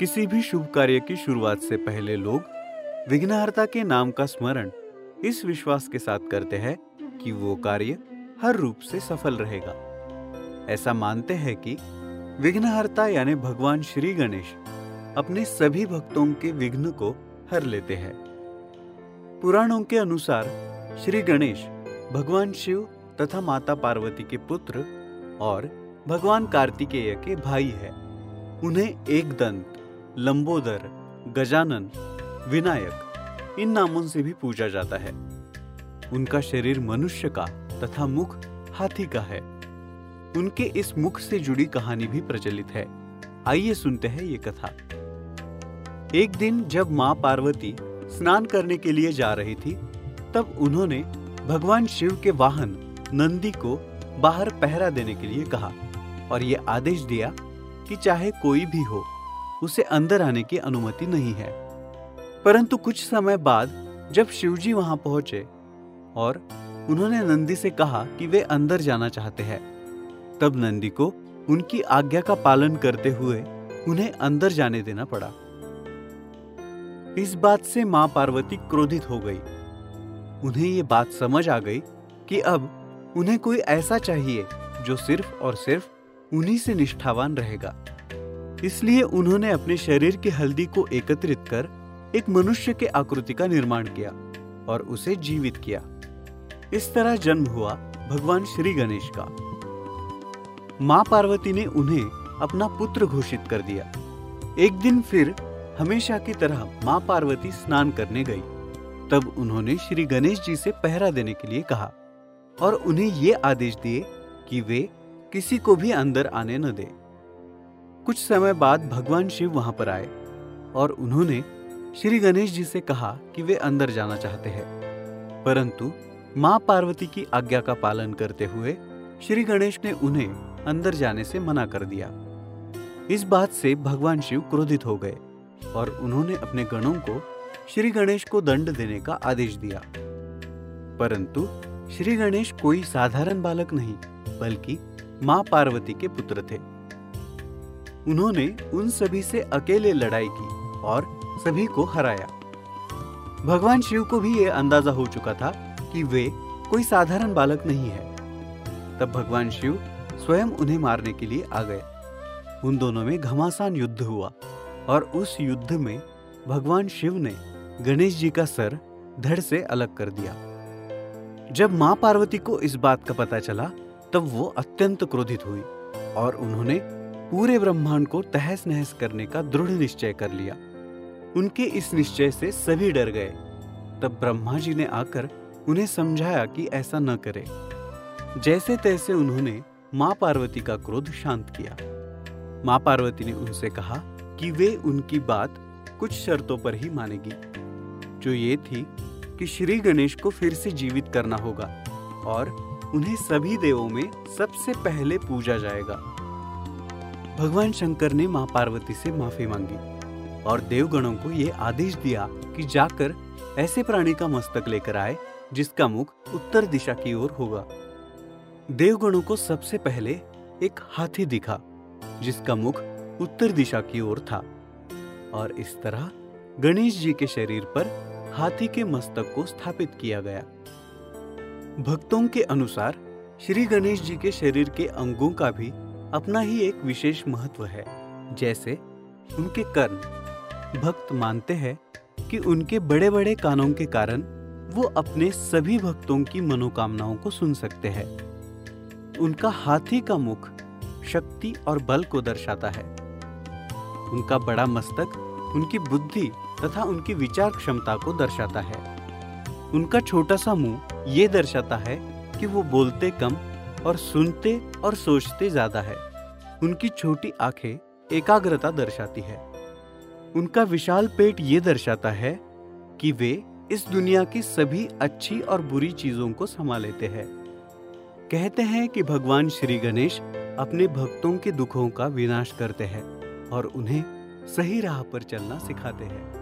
किसी भी शुभ कार्य की शुरुआत से पहले लोग विघ्नहर्ता के नाम का स्मरण इस विश्वास के साथ करते हैं कि वो कार्य हर रूप से सफल रहेगा। ऐसा मानते हैं कि विघ्नहर्ता यानी भगवान श्री गणेश अपने सभी भक्तों के विघ्न को हर लेते हैं। पुराणों के अनुसार श्री गणेश भगवान शिव तथा माता पार्वती के पुत्र और भगवान कार्तिकेय के भाई है। उन्हें एक दंत लंबोदर, गजानन, विनायक, इन नामों से भी पूजा जाता है। उनका शरीर मनुष्य का तथा मुख हाथी का है। उनके इस मुख से जुड़ी कहानी भी प्रचलित है। आइए सुनते हैं ये कथा। एक दिन जब माँ पार्वती स्नान करने के लिए जा रही थी, तब उन्होंने भगवान शिव के वाहन नंदी को बाहर पहरा देने के लिए कहा और ये आदेश दिया कि चाहे कोई भी हो उसे अंदर आने की अनुमति नहीं है। परंतु कुछ समय बाद जब शिवजी वहाँ पहुँचे और उन्होंने नंदी से कहा कि वे अंदर जाना चाहते हैं, तब नंदी को उनकी आज्ञा का पालन करते हुए उन्हें अंदर जाने देना पड़ा। इस बात से माँ पार्वती क्रोधित हो गई। उन्हें ये बात समझ आ गई कि अब उन्हें कोई ऐसा चाहिए जो सिर्फ़ और सिर्फ़ उन्हीं से निष्ठावान रहेगा। इसलिए उन्होंने अपने शरीर की हल्दी को एकत्रित कर एक मनुष्य के आकृति का निर्माण किया और उसे जीवित किया। इस तरह जन्म हुआ भगवान श्री गणेश का। माँ पार्वती ने उन्हें अपना पुत्र घोषित कर दिया। एक दिन फिर हमेशा की तरह माँ पार्वती स्नान करने गई। तब उन्होंने श्री गणेश जी से पहरा देने के लिए कहा और उन्हें ये आदेश दिए कि वे किसी को भी अंदर आने न दे। कुछ समय बाद भगवान शिव वहाँ पर आए और उन्होंने श्री गणेश जी से कहा कि वे अंदर जाना चाहते हैं। परंतु माँ पार्वती की आज्ञा का पालन करते हुए श्री गणेश ने उन्हें अंदर जाने से मना कर दिया। इस बात से भगवान शिव क्रोधित हो गए और उन्होंने अपने गणों को श्री गणेश को दंड देने का आदेश दिया। परंतु श्री गणेश कोई साधारण बालक नहीं, बल्कि माँ पार्वती के पुत्र थे। उन्होंने उन सभी से अकेले लड़ाई की और सभी को हराया। भगवान शिव को भी यह अंदाज़ा हो चुका था कि वे कोई साधारण बालक नहीं है। तब भगवान शिव स्वयं उन्हें मारने के लिए आ गए। उन दोनों में घमासान युद्ध हुआ और उस युद्ध में भगवान शिव ने गणेश जी का सर धड़ से अलग कर दिया। जब माँ पार्वती को इस बात का पता चला, तब वो अत्यंत क्रोधित हुई और उन्होंने पूरे ब्रह्मांड को तहस नहस करने का दृढ़ निश्चय कर लिया। उनके इस निश्चय से सभी डर गए। तब ब्रह्मा जी ने आकर उन्हें समझाया कि ऐसा न करे। जैसे तैसे उन्होंने माँ पार्वती का क्रोध शांत किया। माँ पार्वती ने उनसे कहा कि वे उनकी बात कुछ शर्तों पर ही मानेगी। जो ये थी कि श्री गणेश को फिर से जीवित करना होगा और उन्हें सभी देवों में सबसे पहले पूजा जाएगा। भगवान शंकर ने माँ पार्वती से माफ़ी मांगी और देवगणों को यह आदेश दिया कि जाकर ऐसे प्राणी का मस्तक लेकर आए, जिसका मुख उत्तर दिशा की ओर होगा। देवगणों को सबसे पहले एक हाथी दिखा, जिसका मुख उत्तर दिशा की ओर था और इस तरह गणेश जी के शरीर पर हाथी के मस्तक को स्थापित किया गया। भक्तों के अनुसार श्री गणेश जी के शरीर के अंगों का भी अपना ही एक विशेष महत्व है, जैसे उनके कर्ण। भक्त मानते हैं कि उनके बड़े बड़े कानों के कारण वो अपने सभी भक्तों की मनोकामनाओं को सुन सकते हैं। उनका हाथी का मुख शक्ति और बल को दर्शाता है। उनका बड़ा मस्तक उनकी बुद्धि तथा उनकी विचार क्षमता को दर्शाता है। उनका छोटा सा मुँह ये दर्शाता है कि वो बोलते कम और सुनते और सोचते ज़्यादा है। उनकी छोटी आँखें एकाग्रता दर्शाती है। उनका विशाल पेट ये दर्शाता है कि वे इस दुनिया की सभी अच्छी और बुरी चीज़ों को संभालेते हैं। कहते हैं कि भगवान श्री गणेश अपने भक्तों के दुखों का विनाश करते हैं और उन्हें सही राह पर चलना सिखाते हैं।